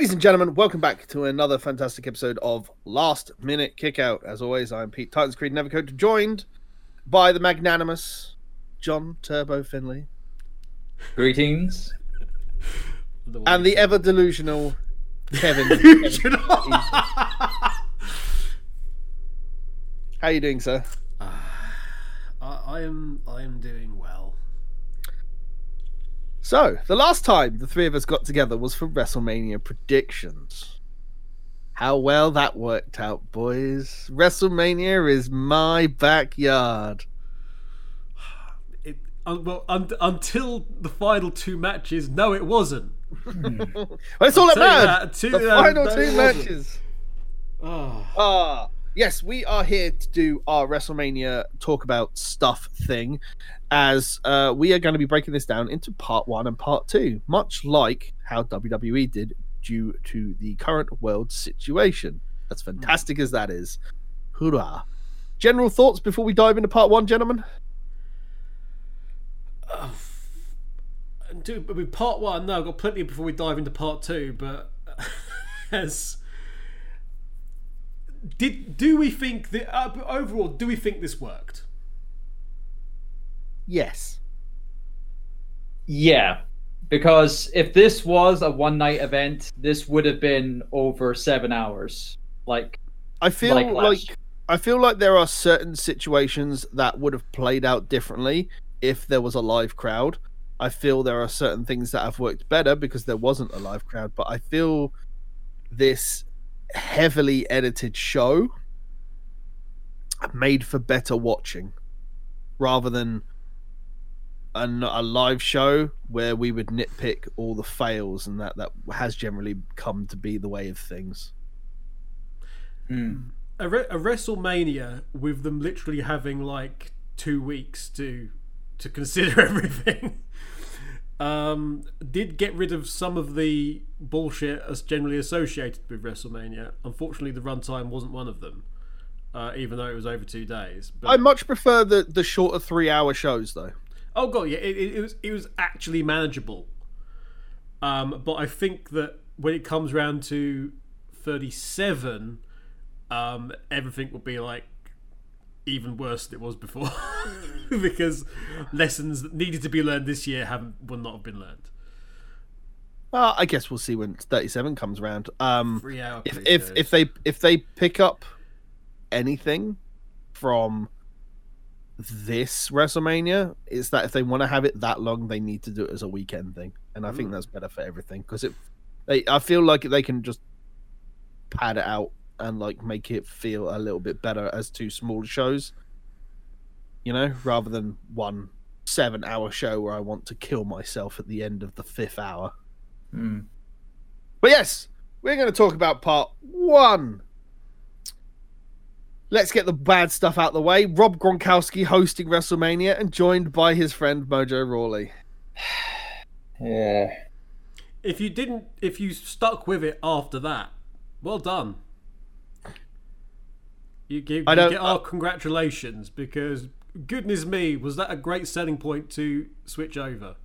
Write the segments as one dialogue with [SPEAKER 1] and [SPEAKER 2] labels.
[SPEAKER 1] Ladies and gentlemen, welcome back to another fantastic episode of Last Minute Kickout. As always, I'm Pete Titans Creed Nevercoat, joined by the magnanimous John Turbo Finley
[SPEAKER 2] Greetings.
[SPEAKER 1] and the ever delusional Kevin. How are you doing, sir?
[SPEAKER 3] Ah, I, I am I am doing well.
[SPEAKER 1] So, the last time the three of us got together was for WrestleMania predictions. How well that worked out, boys. WrestleMania is my backyard.
[SPEAKER 3] It, un, well, un, until the final two matches, no, it wasn't.
[SPEAKER 1] Well, it's all matters.
[SPEAKER 3] that, two-
[SPEAKER 1] The
[SPEAKER 3] uh,
[SPEAKER 1] final two matches.
[SPEAKER 3] Oh,
[SPEAKER 1] Ah, yes, we are here to do our WrestleMania talk about stuff thing, as uh, we are going to be breaking this down into part one and part two, much like how WWE did due to the current world situation. That's fantastic as that is, hoorah! General thoughts before we dive into part one, gentlemen.
[SPEAKER 3] do, I mean, part one. No, I've got plenty before we dive into part two. But as did do we think that uh, overall? Do we think this worked?
[SPEAKER 1] Yes.
[SPEAKER 2] Yeah, because if this was a one night event, this would have been over seven hours. Like,
[SPEAKER 1] I feel
[SPEAKER 2] Like
[SPEAKER 1] like, I feel like there are certain situations that would have played out differently if there was a live crowd. I feel there are certain things that have worked better because there wasn't a live crowd, but I feel this heavily edited show made for better watching rather than an, a live show where we would nitpick all the fails and that that has generally come to be the way of things.
[SPEAKER 2] hmm.
[SPEAKER 3] a, Re- a WrestleMania with them literally having like two weeks to to consider everything. Um, did get rid of some of the bullshit as generally associated with WrestleMania. Unfortunately, the runtime wasn't one of them, uh, even though it was over two days. But
[SPEAKER 1] I much prefer the the shorter three hour shows though.
[SPEAKER 3] Oh god, yeah, it, it, was it was actually manageable. Um, but I think that when it comes round to thirty-seven, um, everything will be like even worse than it was before, because lessons that needed to be learned this year haven't will not have been learned.
[SPEAKER 1] Uh, I guess we'll see when thirty seven comes around. Um,
[SPEAKER 3] Three hour.
[SPEAKER 1] if if if they if they pick up anything from this WrestleMania, it's that if they want to have it that long, they need to do it as a weekend thing, and I think
[SPEAKER 3] Mm.
[SPEAKER 1] that's better for everything because it. They, I feel like they can just pad it out and like make it feel a little bit better as two small shows. You know, rather than one seven hour show where I want to kill myself at the end of the fifth hour.
[SPEAKER 2] Hmm.
[SPEAKER 1] But yes, we're going to talk about part one. Let's get the bad stuff out the way. Rob Gronkowski hosting WrestleMania and joined by his friend Mojo Rawley.
[SPEAKER 2] yeah.
[SPEAKER 3] if you didn't, if you stuck with it after that, well done. You, give,
[SPEAKER 1] I
[SPEAKER 3] you
[SPEAKER 1] don't-
[SPEAKER 3] get our congratulations because goodness me, was that a great selling point to switch over?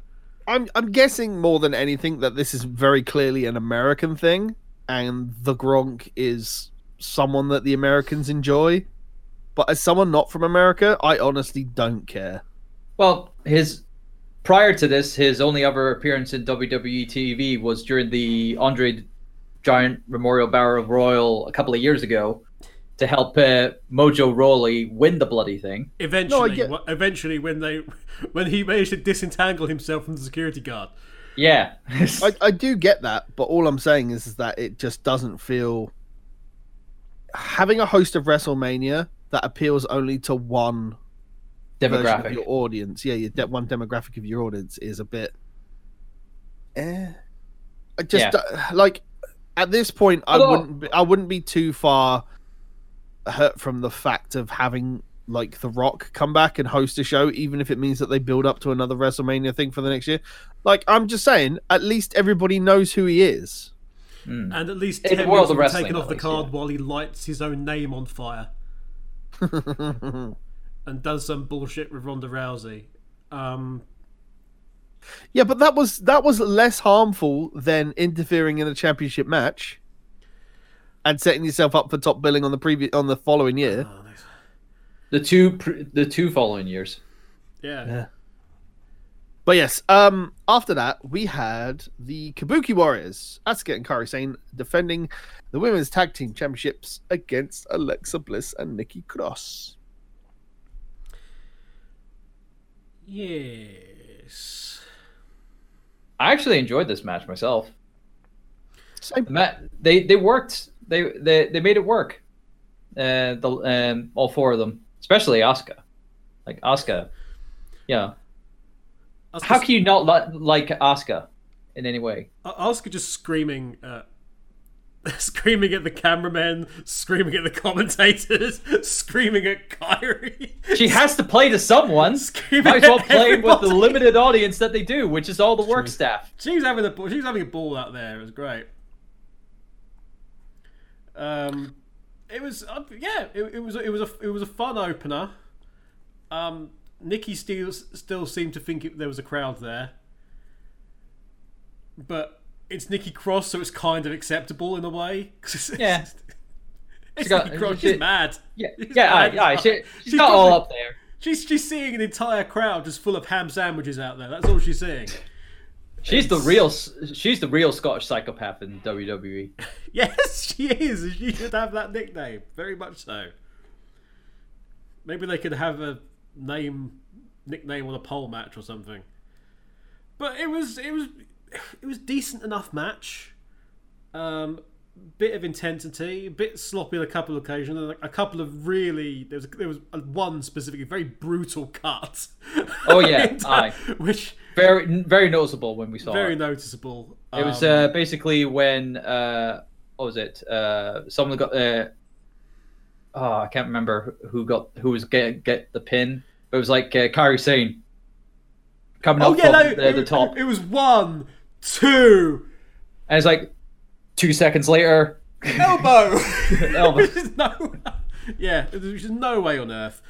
[SPEAKER 1] I'm I'm guessing more than anything that this is very clearly an American thing, and the Gronk is someone that the Americans enjoy. But as someone not from America, I honestly don't care.
[SPEAKER 2] Well, his prior to this, his only other appearance in WWE TV was during the Andre Giant Memorial Battle Royal a couple of years ago to help uh, Mojo Rawley win the bloody thing.
[SPEAKER 3] Eventually,
[SPEAKER 1] get-
[SPEAKER 3] wh- eventually, when they, when he managed to disentangle himself from the security guard.
[SPEAKER 2] Yeah.
[SPEAKER 1] I, I do get that, but all I'm saying is, is that it just doesn't feel having a host of WrestleMania that appeals only to one demographic of your audience. Yeah, your de- one demographic of your audience is a bit. Eh. I just
[SPEAKER 2] Yeah.
[SPEAKER 1] uh, like at this point, I wouldn't. Be, I wouldn't be too far hurt from the fact of having like The Rock come back and host a show, even if it means that they build up to another WrestleMania thing for the next year. Like I'm just saying, at least everybody knows who he is.
[SPEAKER 2] Hmm.
[SPEAKER 3] And at least
[SPEAKER 2] In the
[SPEAKER 3] ten
[SPEAKER 2] world
[SPEAKER 3] minutes
[SPEAKER 2] of
[SPEAKER 3] will be taken off the
[SPEAKER 2] least,
[SPEAKER 3] card
[SPEAKER 2] yeah.
[SPEAKER 3] while he lights his own name on fire and does some bullshit with Ronda Rousey. Um,
[SPEAKER 1] Yeah, but that was that was less harmful than interfering in a championship match and setting yourself up for top billing on the previous on the following year.
[SPEAKER 3] Oh, nice.
[SPEAKER 2] The two pr- the two following years.
[SPEAKER 3] Yeah.
[SPEAKER 1] Yeah. But yes, um, after that we had the Kabuki Warriors, Asuka and Kairi Sane defending the women's tag team championships against Alexa Bliss and Nikki Cross.
[SPEAKER 3] Yes.
[SPEAKER 2] I actually enjoyed this match myself.
[SPEAKER 1] Same.
[SPEAKER 2] The ma- they they worked. They they they made it work. Uh, the um all four of them, especially Asuka. Like Asuka, yeah.
[SPEAKER 3] Asuka,
[SPEAKER 2] How can you not li- like Asuka in any way?
[SPEAKER 3] Asuka just screaming, uh, screaming at the cameramen, screaming at the commentators, screaming at Kairi.
[SPEAKER 2] She has to play to someone.
[SPEAKER 3] Screaming
[SPEAKER 2] Might as well play with the limited audience that they do, which is all the work staff.
[SPEAKER 3] She was having a she was having a ball out there. It was great. Um, it was uh, yeah. It, it was it was a it was a fun opener. Um, Nikki still still seemed to think it, there was a crowd there, but it's Nikki Cross, so it's kind of acceptable in a way.
[SPEAKER 2] Yeah.
[SPEAKER 3] it's
[SPEAKER 2] got-
[SPEAKER 3] Nikki Cross.
[SPEAKER 2] she-
[SPEAKER 3] She's mad.
[SPEAKER 2] Yeah,
[SPEAKER 3] She's
[SPEAKER 2] yeah,
[SPEAKER 3] mad
[SPEAKER 2] aye,
[SPEAKER 3] as
[SPEAKER 2] aye, she, she's
[SPEAKER 3] She's
[SPEAKER 2] not all up there.
[SPEAKER 3] She's she's seeing an entire crowd just full of ham sandwiches out there. That's all she's seeing.
[SPEAKER 2] She's the real. She's the real Scottish psychopath in. WWE.
[SPEAKER 3] Yes, she is. She should have that nickname. Very much so. Maybe they could have a name, nickname on a pole match or something. But it was it was it was decent enough match. Um, bit of intensity, a bit sloppy on a couple of occasions, and a couple of really there was there was one specifically very brutal cut.
[SPEAKER 2] Oh, yeah, aye.
[SPEAKER 3] which
[SPEAKER 2] Very, very noticeable when we saw it.
[SPEAKER 3] very
[SPEAKER 2] it.
[SPEAKER 3] noticeable.
[SPEAKER 2] It was
[SPEAKER 3] Um,
[SPEAKER 2] uh, basically when uh, what was it? Uh, someone got uh, oh, I can't remember who got who was get get the pin. But it was like uh, Kairi Sane coming
[SPEAKER 3] oh
[SPEAKER 2] up
[SPEAKER 3] yeah,
[SPEAKER 2] from
[SPEAKER 3] no,
[SPEAKER 2] the,
[SPEAKER 3] it,
[SPEAKER 2] the top,
[SPEAKER 3] It was one, two.
[SPEAKER 2] and it's like two seconds later,
[SPEAKER 3] elbow.
[SPEAKER 2] Elbow.
[SPEAKER 3] There's no, yeah, there's no way on earth.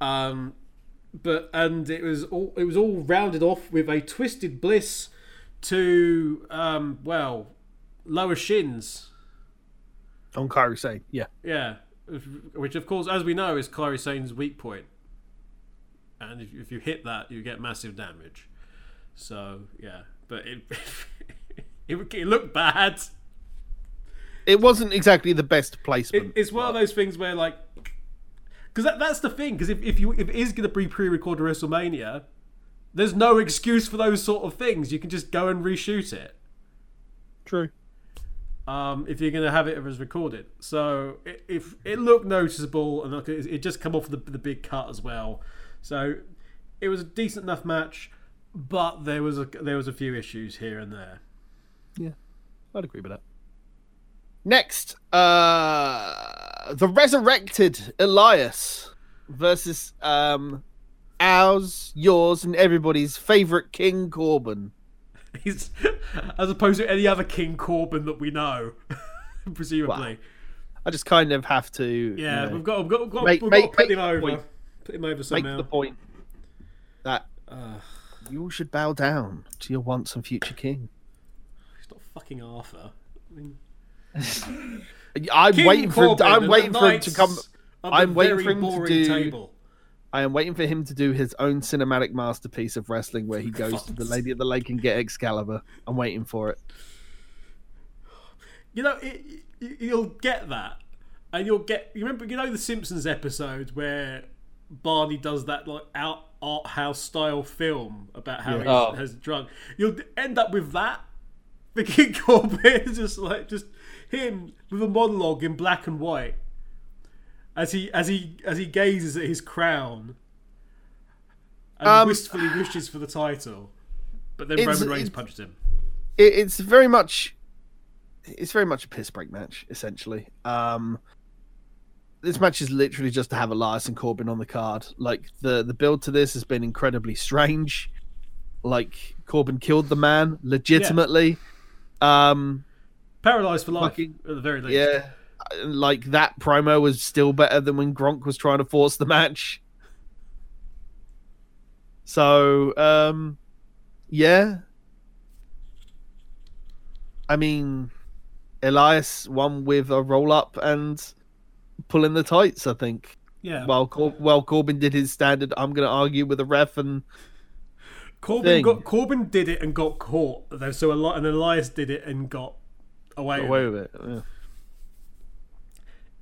[SPEAKER 3] Um, but and it was all it was all rounded off with a twisted bliss to um, well lower shins.
[SPEAKER 1] On Kairi Sane, yeah.
[SPEAKER 3] Yeah, which of course, as we know, is Kairi Sane's weak point. And if, if you hit that, you get massive damage. So yeah, but it it, it looked bad.
[SPEAKER 1] It wasn't exactly the best placement.
[SPEAKER 3] It, it's one of those things where like, because that, that's the thing. Because if, if you if it is going to be pre-recorded WrestleMania, there's no excuse for those sort of things. You can just go and reshoot it.
[SPEAKER 1] True.
[SPEAKER 3] Um, if you're going to have it as recorded, so it, if it looked noticeable and like, it, it just come off the the big cut as well, so it was a decent enough match, but there was a there was a few issues here and there.
[SPEAKER 1] Yeah, I'd agree with that. Next, uh, the resurrected Elias versus um, ours, yours, and everybody's favorite King Corbin.
[SPEAKER 3] He's as opposed to any other King Corbin that we know, presumably.
[SPEAKER 1] I just kind of have to, you
[SPEAKER 3] Yeah,
[SPEAKER 1] know,
[SPEAKER 3] we've got, we've got, we've got,
[SPEAKER 1] Make-
[SPEAKER 3] we've got to put him over.
[SPEAKER 1] point.
[SPEAKER 3] Put him over somehow.
[SPEAKER 1] make the point that
[SPEAKER 3] Ugh,
[SPEAKER 1] you should bow down to your once and future king.
[SPEAKER 3] he's not fucking Arthur. I mean,
[SPEAKER 1] I'm
[SPEAKER 3] King
[SPEAKER 1] waiting for him. I'm waiting for him to come. I'm waiting for him to do-
[SPEAKER 3] Table.
[SPEAKER 1] I am waiting for him to do his own cinematic masterpiece of wrestling where he goes to the Lady of the Lake and get Excalibur. I'm waiting for it.
[SPEAKER 3] You know, it, you- you'll get that, and you'll get. You remember, you know, the Simpsons episode where Barney does that like out art house style film about how
[SPEAKER 1] Yeah.
[SPEAKER 3] he
[SPEAKER 2] Oh.
[SPEAKER 3] has drunk. You'll end up with that. The King Corbin is just like just him with a monologue in black and white as he as he as he gazes at his crown and
[SPEAKER 1] Um,
[SPEAKER 3] wistfully wishes for the title, but then Roman Reigns punches him.
[SPEAKER 1] it, it's very much it's very much a piss break match essentially um this match is literally just to have Elias and Corbin on the card. Like the the build to this has been incredibly strange. Like Corbin killed the man legitimately. Um
[SPEAKER 3] Paralyzed for life,
[SPEAKER 1] Fucking-
[SPEAKER 3] at the very least.
[SPEAKER 1] yeah, like that promo was still better than when Gronk was trying to force the match. So, um Yeah. I mean, Elias won with a roll up and pulling the tights. I think.
[SPEAKER 3] Yeah.
[SPEAKER 1] While Cor- while Corbin did his standard, I'm going to argue with the ref and
[SPEAKER 3] Corbin
[SPEAKER 1] thing.
[SPEAKER 3] got Corbin did it and got caught. Though, so a lot, and Elias did it and got away. with
[SPEAKER 1] away
[SPEAKER 3] it.
[SPEAKER 1] with it. Yeah.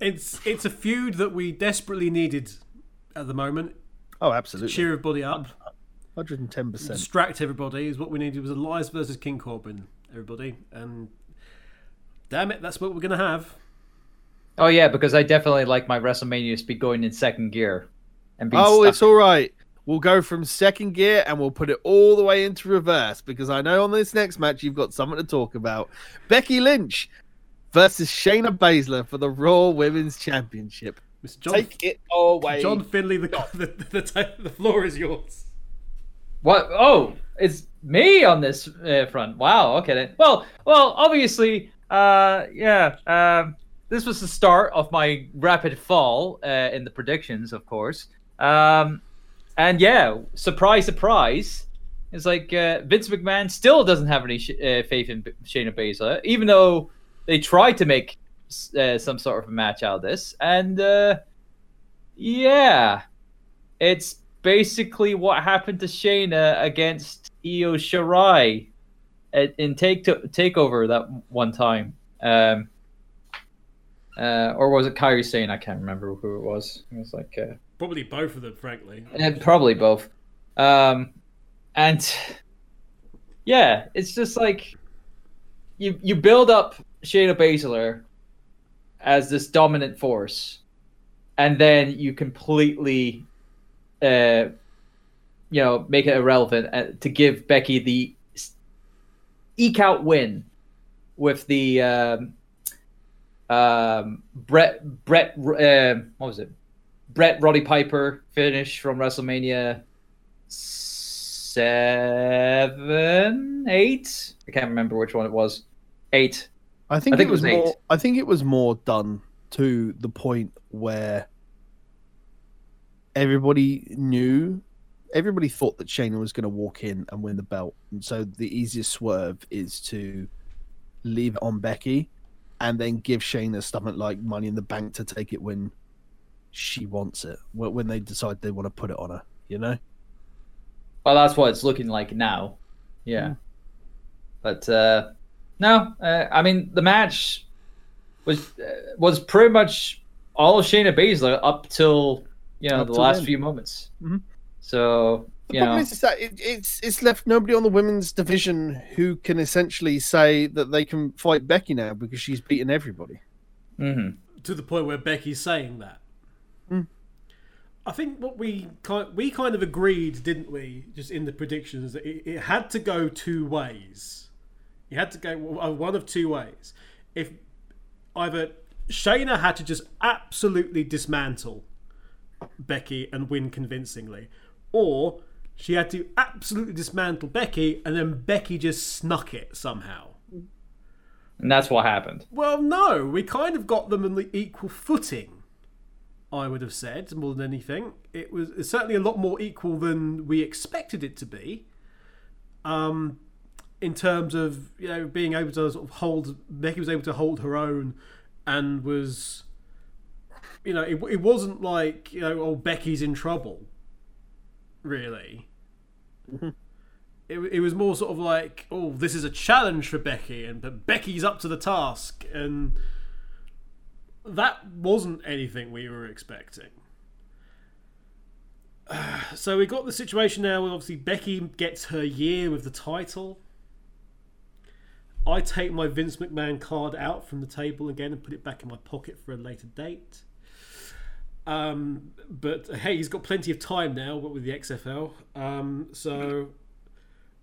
[SPEAKER 3] It's it's a feud that we desperately needed at the moment.
[SPEAKER 1] Oh, absolutely.
[SPEAKER 3] Cheer everybody up,
[SPEAKER 1] 110%.
[SPEAKER 3] distract everybody is what we needed. Was Elias versus King Corbin, everybody, and damn it, that's what we're gonna have.
[SPEAKER 2] Oh yeah, because I definitely like my WrestleMania to be going in second gear, and being
[SPEAKER 1] Oh,
[SPEAKER 2] stuck.
[SPEAKER 1] it's all right. We'll go from second gear and we'll put it all the way into reverse because I know on this next match you've got something to talk about. Becky Lynch versus Shayna Baszler for the Raw Women's Championship.
[SPEAKER 3] Mr. John
[SPEAKER 1] Take it away.
[SPEAKER 3] John Finley, the the, the, the, the floor is yours.
[SPEAKER 2] What? Oh, it's me on this uh, front. Wow. Okay then. Well, well, obviously, uh, yeah. Um, this was the start of my rapid fall uh, in the predictions, of course. Um, and yeah, surprise, surprise. It's like uh, Vince McMahon still doesn't have any sh- uh, faith in B- Shayna Baszler, even though they tried to make uh, some sort of a match out of this. And uh, yeah, it's basically what happened to Shayna against Io Shirai at, in take to, takeover that one time. Um, uh, or was it Kairi Sane? I can't remember who it was. It was like uh,
[SPEAKER 3] Probably both of them, frankly.
[SPEAKER 2] uh, probably both. Um, and yeah, it's just like you you build up Shayna Baszler as this dominant force, and then you completely, uh, you know, make it irrelevant uh, to give Becky the eke out win with the um, um, Bret Bret uh, what was it? Bret Roddy Piper finish from WrestleMania seven, eight. I can't remember which one it was. Eight.
[SPEAKER 1] I think,
[SPEAKER 2] I think
[SPEAKER 1] it was,
[SPEAKER 2] was eight.
[SPEAKER 1] more. I think it was more done to the point where everybody knew, everybody thought that Shayna was going to walk in and win the belt, and so the easiest swerve is to leave it on Becky, and then give Shayna something like Money in the Bank to take it when she wants it. When when they decide they want to put it on her, you know.
[SPEAKER 2] Well, that's what it's looking like now. Yeah. But uh, no, uh, I mean the match was uh, was pretty much all Shayna Baszler up till you know
[SPEAKER 1] Up
[SPEAKER 2] the last
[SPEAKER 1] then.
[SPEAKER 2] few moments.
[SPEAKER 1] Mhm.
[SPEAKER 2] So
[SPEAKER 1] The problem
[SPEAKER 2] know,
[SPEAKER 1] is, is that it, it's it's left nobody on the women's division who can essentially say that they can fight Becky now because she's beaten everybody.
[SPEAKER 2] mhm.
[SPEAKER 3] to the point where Becky's saying that.
[SPEAKER 1] Mm.
[SPEAKER 3] I think what we kind we kind of agreed, didn't we? Just in the predictions that it, it had to go two ways. You had to go uh, one of two ways. If either Shayna had to just absolutely dismantle Becky and win convincingly, or she had to absolutely dismantle Becky and then Becky just snuck it somehow.
[SPEAKER 2] and that's what happened.
[SPEAKER 3] Well, no, we kind of got them on the equal footing. I would have said more than anything. It was certainly a lot more equal than we expected it to be. Um, in terms of you know being able to sort of hold, Becky was able to hold her own, and was, you know, it, it wasn't like you know, oh Becky's in trouble. Really. It, it was more sort of like, oh, this is a challenge for Becky, and but Becky's up to the task, and that wasn't anything we were expecting. So we got the situation now where obviously Becky gets her year with the title. I take my Vince McMahon card out from the table again and put it back in my pocket for a later date. Um, but hey, he's got plenty of time now with the XFL. Um, so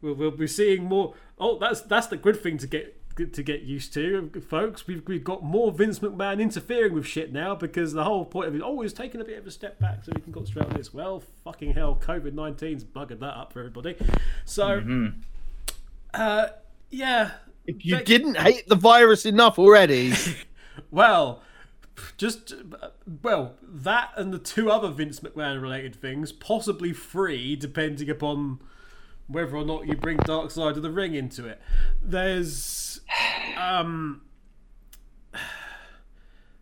[SPEAKER 3] we'll, we'll be seeing more. Oh, that's that's the good thing to get to get used to, folks. We've we've got more Vince McMahon interfering with shit now because the whole point of it, oh, he's taking a bit of a step back so we can concentrate on this. Well, fucking hell, COVID 19's buggered that up for everybody. So, uh, yeah.
[SPEAKER 1] If you
[SPEAKER 3] Beck-
[SPEAKER 1] didn't hate the virus enough already,
[SPEAKER 3] Well, just well that and the two other Vince McMahon related things, possibly free, depending upon whether or not you bring Dark Side of the Ring into it. There's, um,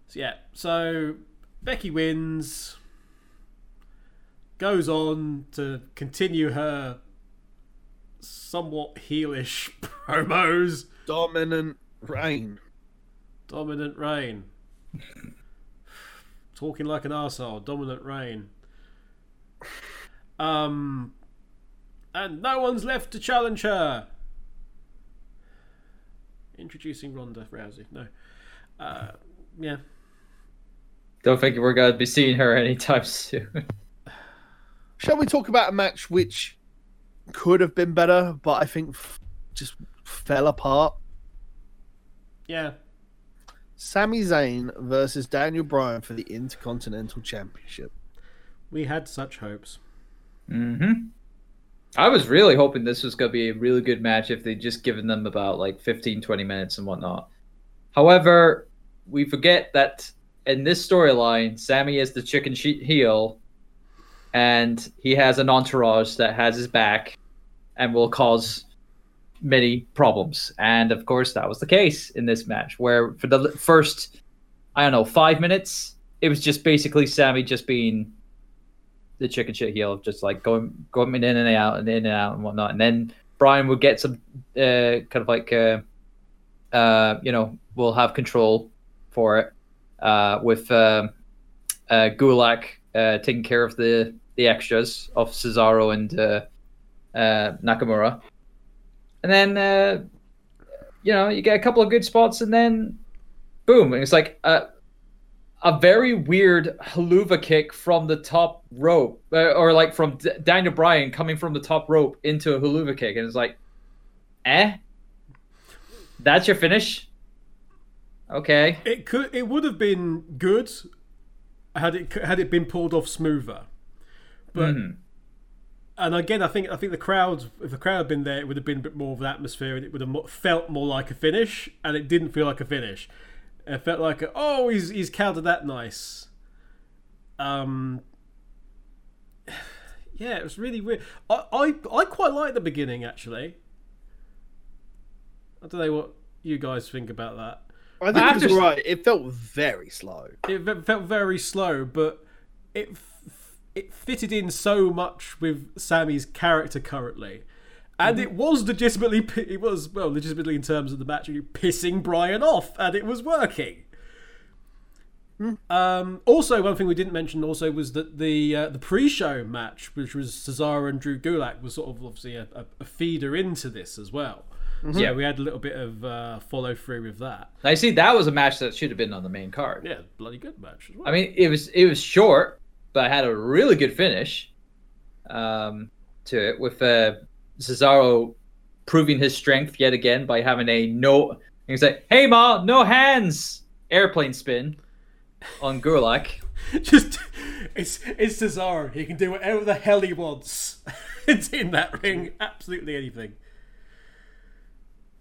[SPEAKER 3] so yeah. So Becky wins, goes on to continue her somewhat heelish promos.
[SPEAKER 1] Dominant reign.
[SPEAKER 3] Dominant reign. Talking like an arsehole. Dominant reign. Um, and no one's left to challenge her. Introducing Ronda Rousey. No. Uh, yeah.
[SPEAKER 2] Don't think we're going to be seeing her anytime soon.
[SPEAKER 1] Shall we talk about a match which could have been better, but I think f- just fell apart?
[SPEAKER 3] Yeah.
[SPEAKER 1] Sami Zayn versus Daniel Bryan for the Intercontinental Championship.
[SPEAKER 3] We had such hopes.
[SPEAKER 2] Mm-hmm. I was really hoping this was going to be a really good match if they'd just given them about like 15, 20 minutes and whatnot. However, we forget that in this storyline, Sami is the chicken sheet heel, and he has an entourage that has his back and will cause many problems. And of course, that was the case in this match, where for the first, I don't know, five minutes, it was just basically Sami just being the chicken shit heel, of just like going going in and out and in and out and whatnot. And then Bryan would get some uh, kind of like uh, uh, you know will have control for it uh, with um, uh, Gulak uh, taking care of the the extras of Cesaro and uh, uh, Nakamura. And then uh, you know you get a couple of good spots, and then boom, and it's like. A very weird Helluva kick from the top rope, uh, or like from D- Daniel Bryan coming from the top rope into a Helluva kick, and it's like, eh, that's your finish. Okay,
[SPEAKER 3] It could. It would have been good had it had it been pulled off smoother. But
[SPEAKER 2] Mhm.
[SPEAKER 3] and again, I think I think the crowd, if the crowd had been there, it would have been a bit more of an atmosphere, and it would have felt more like a finish. And it didn't feel like a finish. It felt like, a, oh, he's he's countered that nice. Um. Yeah, it was really weird. I I, I quite like the beginning actually. I don't know what you guys think about that.
[SPEAKER 1] I think it was alright. It felt very slow.
[SPEAKER 3] it felt very slow, but it f- it fitted in so much with Sami's character currently, and it was legitimately it was well legitimately in terms of the match pissing Bryan off, and it was working. Um, also, one thing we didn't mention also was that the uh, the pre-show match, which was Cesaro and Drew Gulak, was sort of obviously a, a, a feeder into this as well. So yeah, we had a little bit of uh, follow through with that.
[SPEAKER 2] I see that was a match that should have been on the main card.
[SPEAKER 3] Yeah, bloody good match as well.
[SPEAKER 2] I mean, it was it was short, but had a really good finish um, to it with uh, Cesaro proving his strength yet again by having a no. He's like, "Hey ma, no hands!" Airplane spin on Gulak.
[SPEAKER 3] Just it's it's Cesaro. He can do whatever the hell he wants. it's in that ring. Absolutely anything.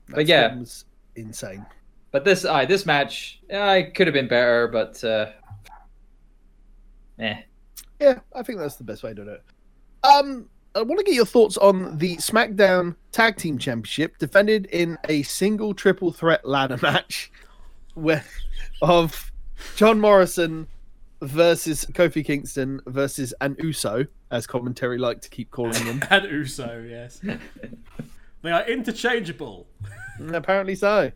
[SPEAKER 2] But yeah.
[SPEAKER 1] Was insane.
[SPEAKER 2] But this, uh, this match, uh, could have been better, but uh, eh.
[SPEAKER 1] Yeah, I think that's the best way to do it. Um, I want to get your thoughts on the SmackDown Tag Team Championship defended in a single triple threat ladder match, where of John Morrison versus Kofi Kingston versus an Uso, as commentary like to keep calling them.
[SPEAKER 3] And Uso, yes. they are interchangeable.
[SPEAKER 1] Apparently so.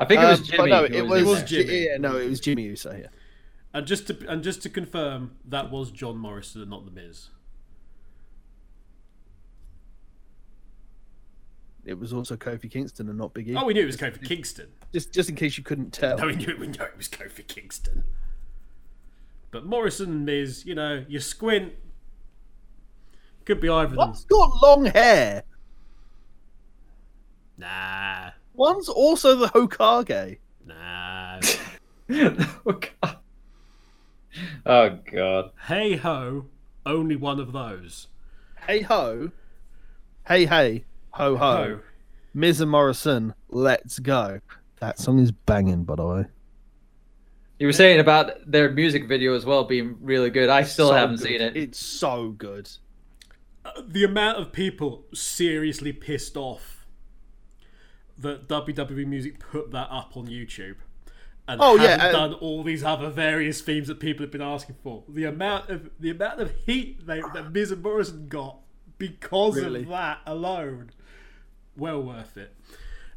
[SPEAKER 2] I think it was
[SPEAKER 1] Um,
[SPEAKER 2] Jimmy.
[SPEAKER 1] no, it
[SPEAKER 2] in
[SPEAKER 1] was,
[SPEAKER 3] was. Jimmy.
[SPEAKER 1] Yeah, no, it was Jimmy Uso here.
[SPEAKER 3] And just to and just to confirm, that was John Morrison and not the Miz.
[SPEAKER 1] It was also Kofi Kingston and not Big E.
[SPEAKER 3] Oh, we knew it was Kofi Kingston.
[SPEAKER 1] just just in case you couldn't tell.
[SPEAKER 3] No, we knew it. we knew it was Kofi Kingston. But Morrison is, you know, you squint. Could be either of them.
[SPEAKER 1] One's got long hair.
[SPEAKER 3] Nah,
[SPEAKER 1] One's also the Hokage.
[SPEAKER 3] nah.
[SPEAKER 2] oh god. Oh god.
[SPEAKER 3] hey ho, only one of those.
[SPEAKER 1] Hey ho. Hey hey. Ho ho.
[SPEAKER 3] Ho.
[SPEAKER 1] Miz and Morrison, let's go. That song is banging, by the way.
[SPEAKER 2] You were saying about their music video as well being really good. I still
[SPEAKER 1] So
[SPEAKER 2] haven't
[SPEAKER 1] good.
[SPEAKER 2] seen it.
[SPEAKER 1] It's so good.
[SPEAKER 3] the amount of people seriously pissed off that WWE Music put that up on YouTube and
[SPEAKER 1] Oh, yeah,
[SPEAKER 3] haven't
[SPEAKER 1] uh,
[SPEAKER 3] done all these other various themes that people have been asking for. The amount of the amount of heat they, that Miz and Morrison got because
[SPEAKER 1] Really?
[SPEAKER 3] of that alone, well worth it.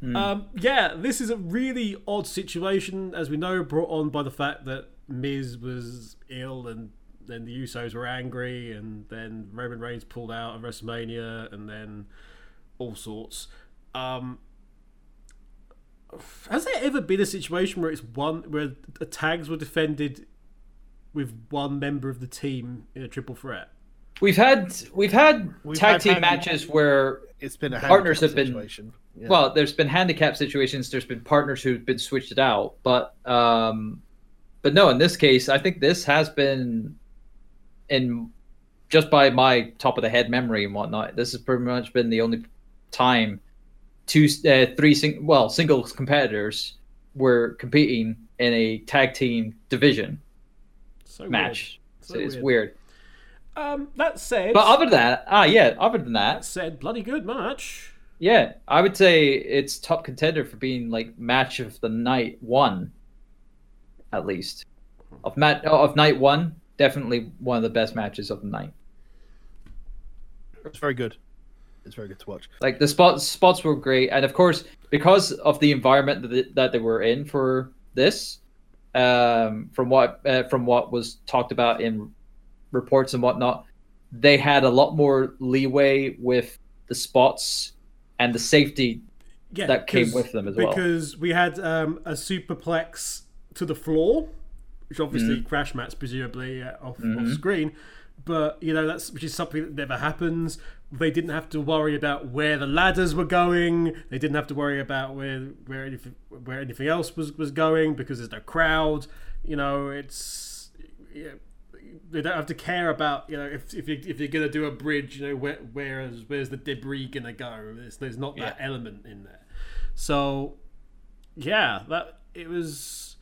[SPEAKER 1] Hmm.
[SPEAKER 3] Um, yeah, this is a really odd situation, as we know, brought on by the fact that Miz was ill and then the Usos were angry, and then Roman Reigns pulled out of WrestleMania, and then all sorts. Um, has there ever been a situation where it's one where the tags were defended with one member of the team in a triple threat?
[SPEAKER 2] We've had we've had
[SPEAKER 1] We've
[SPEAKER 2] tag
[SPEAKER 1] had
[SPEAKER 2] team matches where
[SPEAKER 1] It's been a
[SPEAKER 2] Partners have been-
[SPEAKER 1] situation. Yeah.
[SPEAKER 2] well, there's been handicap situations. There's been partners who've been switched it out, but um, but no, in this case, I think this has been in just by my top of the head memory and whatnot. This has pretty much been the only time two, uh, three, sing- well, singles competitors were competing in a tag team division
[SPEAKER 3] So
[SPEAKER 2] match.
[SPEAKER 3] So
[SPEAKER 2] So it's
[SPEAKER 3] weird.
[SPEAKER 2] weird.
[SPEAKER 3] Um, that said,
[SPEAKER 2] But other than that, ah, yeah, other than
[SPEAKER 3] that
[SPEAKER 2] that,
[SPEAKER 3] said, bloody good match.
[SPEAKER 2] yeah, I would say it's top contender for being like match of the night one, at least. Of mat of night one, definitely one of the best matches of the night.
[SPEAKER 1] it's very good. It's very good to watch.
[SPEAKER 2] Like the spots spots were great, and of course because of the environment that they, that they were in for this, um, from what uh, from what was talked about in reports and whatnot, they had a lot more leeway with the spots and the safety
[SPEAKER 3] Yeah,
[SPEAKER 2] that came with them as well.
[SPEAKER 3] Because we had um, a superplex to the floor, which obviously
[SPEAKER 2] Mm-hmm.
[SPEAKER 3] crash mats presumably uh, off, off screen, but you know that's which is something that never happens. They didn't have to worry about where the ladders were going. They didn't have to worry about where where anything where anything else was was going because there's no crowd. You know, it's yeah, they don't have to care about you know if if you if you're gonna do a bridge, you know where where's where's the debris gonna go? There's there's not that element in there. So yeah, that it was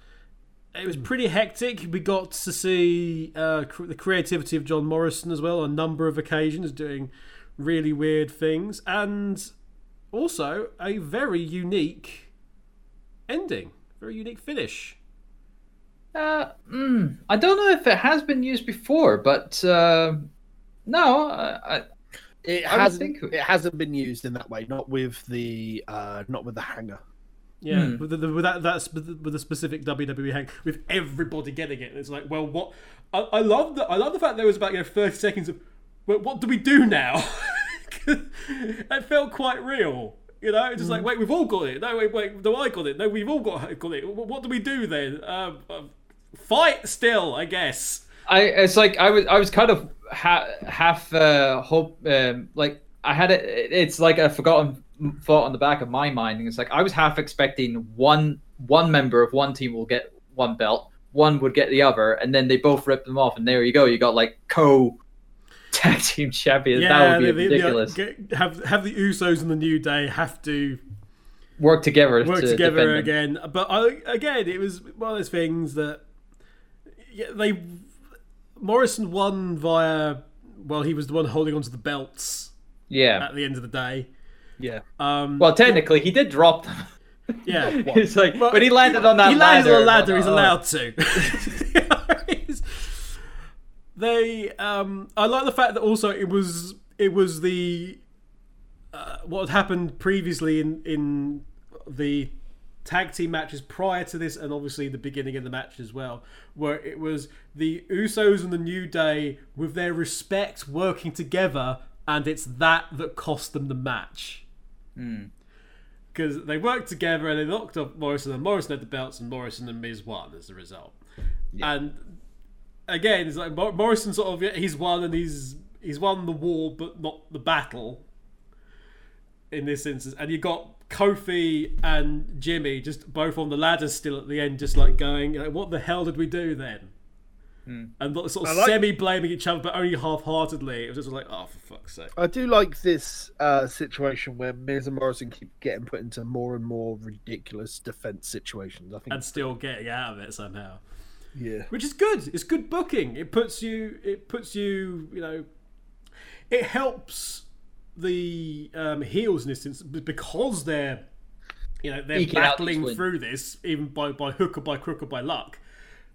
[SPEAKER 3] it was pretty hectic. We got to see uh, cr- the creativity of John Morrison as well on a number of occasions, doing really weird things, and also a very unique ending, very unique finish.
[SPEAKER 2] Uh, mm, I don't know if it has been used before, but uh, no, I, I,
[SPEAKER 1] It
[SPEAKER 2] I
[SPEAKER 1] hasn't.
[SPEAKER 2] think-
[SPEAKER 1] It hasn't been used in that way. Not with the. Uh, not with the hanger.
[SPEAKER 3] Yeah,
[SPEAKER 2] Hmm.
[SPEAKER 3] with, the, with that that's with the specific WWE hang with everybody getting it. It's like, well, what? I, I love the I love the fact there was about you know thirty seconds of, well, what do we do now? it felt quite real. You know, it's just
[SPEAKER 2] Hmm.
[SPEAKER 3] like, wait, we've all got it. No, wait, wait, no, I got it. No, we've all got got it. What, what do we do then? Um, um, fight still, I guess.
[SPEAKER 2] I it's like I was I was kind of ha- half uh, hope um, like I had it. It's like a forgotten thought on the back of my mind, and it's like I was half expecting one one member of one team will get one belt, one would get the other, and then they both rip them off, and there you go. You got like co tag team champions. that would be ridiculous.
[SPEAKER 3] have have the Usos and the New Day have to
[SPEAKER 2] Work together.
[SPEAKER 3] work
[SPEAKER 2] to
[SPEAKER 3] together
[SPEAKER 2] defend them.
[SPEAKER 3] again. But I, again, it was one of those things that yeah, they Morrison won via well, he was the one holding onto the belts
[SPEAKER 2] Yeah.
[SPEAKER 3] at the end of the day.
[SPEAKER 1] Yeah.
[SPEAKER 3] Um,
[SPEAKER 2] Well, technically, he did drop them.
[SPEAKER 3] yeah,
[SPEAKER 2] it's like, but he landed on that
[SPEAKER 3] he
[SPEAKER 2] ladder.
[SPEAKER 3] landed on the ladder. He's
[SPEAKER 2] Oh.
[SPEAKER 3] allowed to. They, um, I like the fact that also it was it was the uh, what had happened previously in in the tag team matches prior to this, and obviously the beginning of the match as well, where it was the Usos and the New Day with their respect working together, and it's that that cost them the match hmm. because they worked together and they knocked off Morrison, and Morrison had the belts, and Morrison and Miz won as a result. And again, it's like Morrison sort of yeah, he's won and he's he's won the war, but not the battle. In this instance, and you got Kofi and Jimmy just both on the ladder still at the end, just like going, like, "What the hell did we do then?" And sort of
[SPEAKER 1] like-
[SPEAKER 3] semi blaming each other, but only half heartedly. It was just like, "Oh, for fuck's sake!"
[SPEAKER 1] I do like this uh, situation where Miz and Morrison keep getting put into more and more ridiculous defense situations. I think.
[SPEAKER 3] And still getting out of it somehow.
[SPEAKER 1] yeah.
[SPEAKER 3] which is good. It's good booking. It puts you. It puts you. You know, it helps the um, heels in this instance because they're you know they're
[SPEAKER 2] Eking
[SPEAKER 3] battling through this even by by hook or by crook or by luck.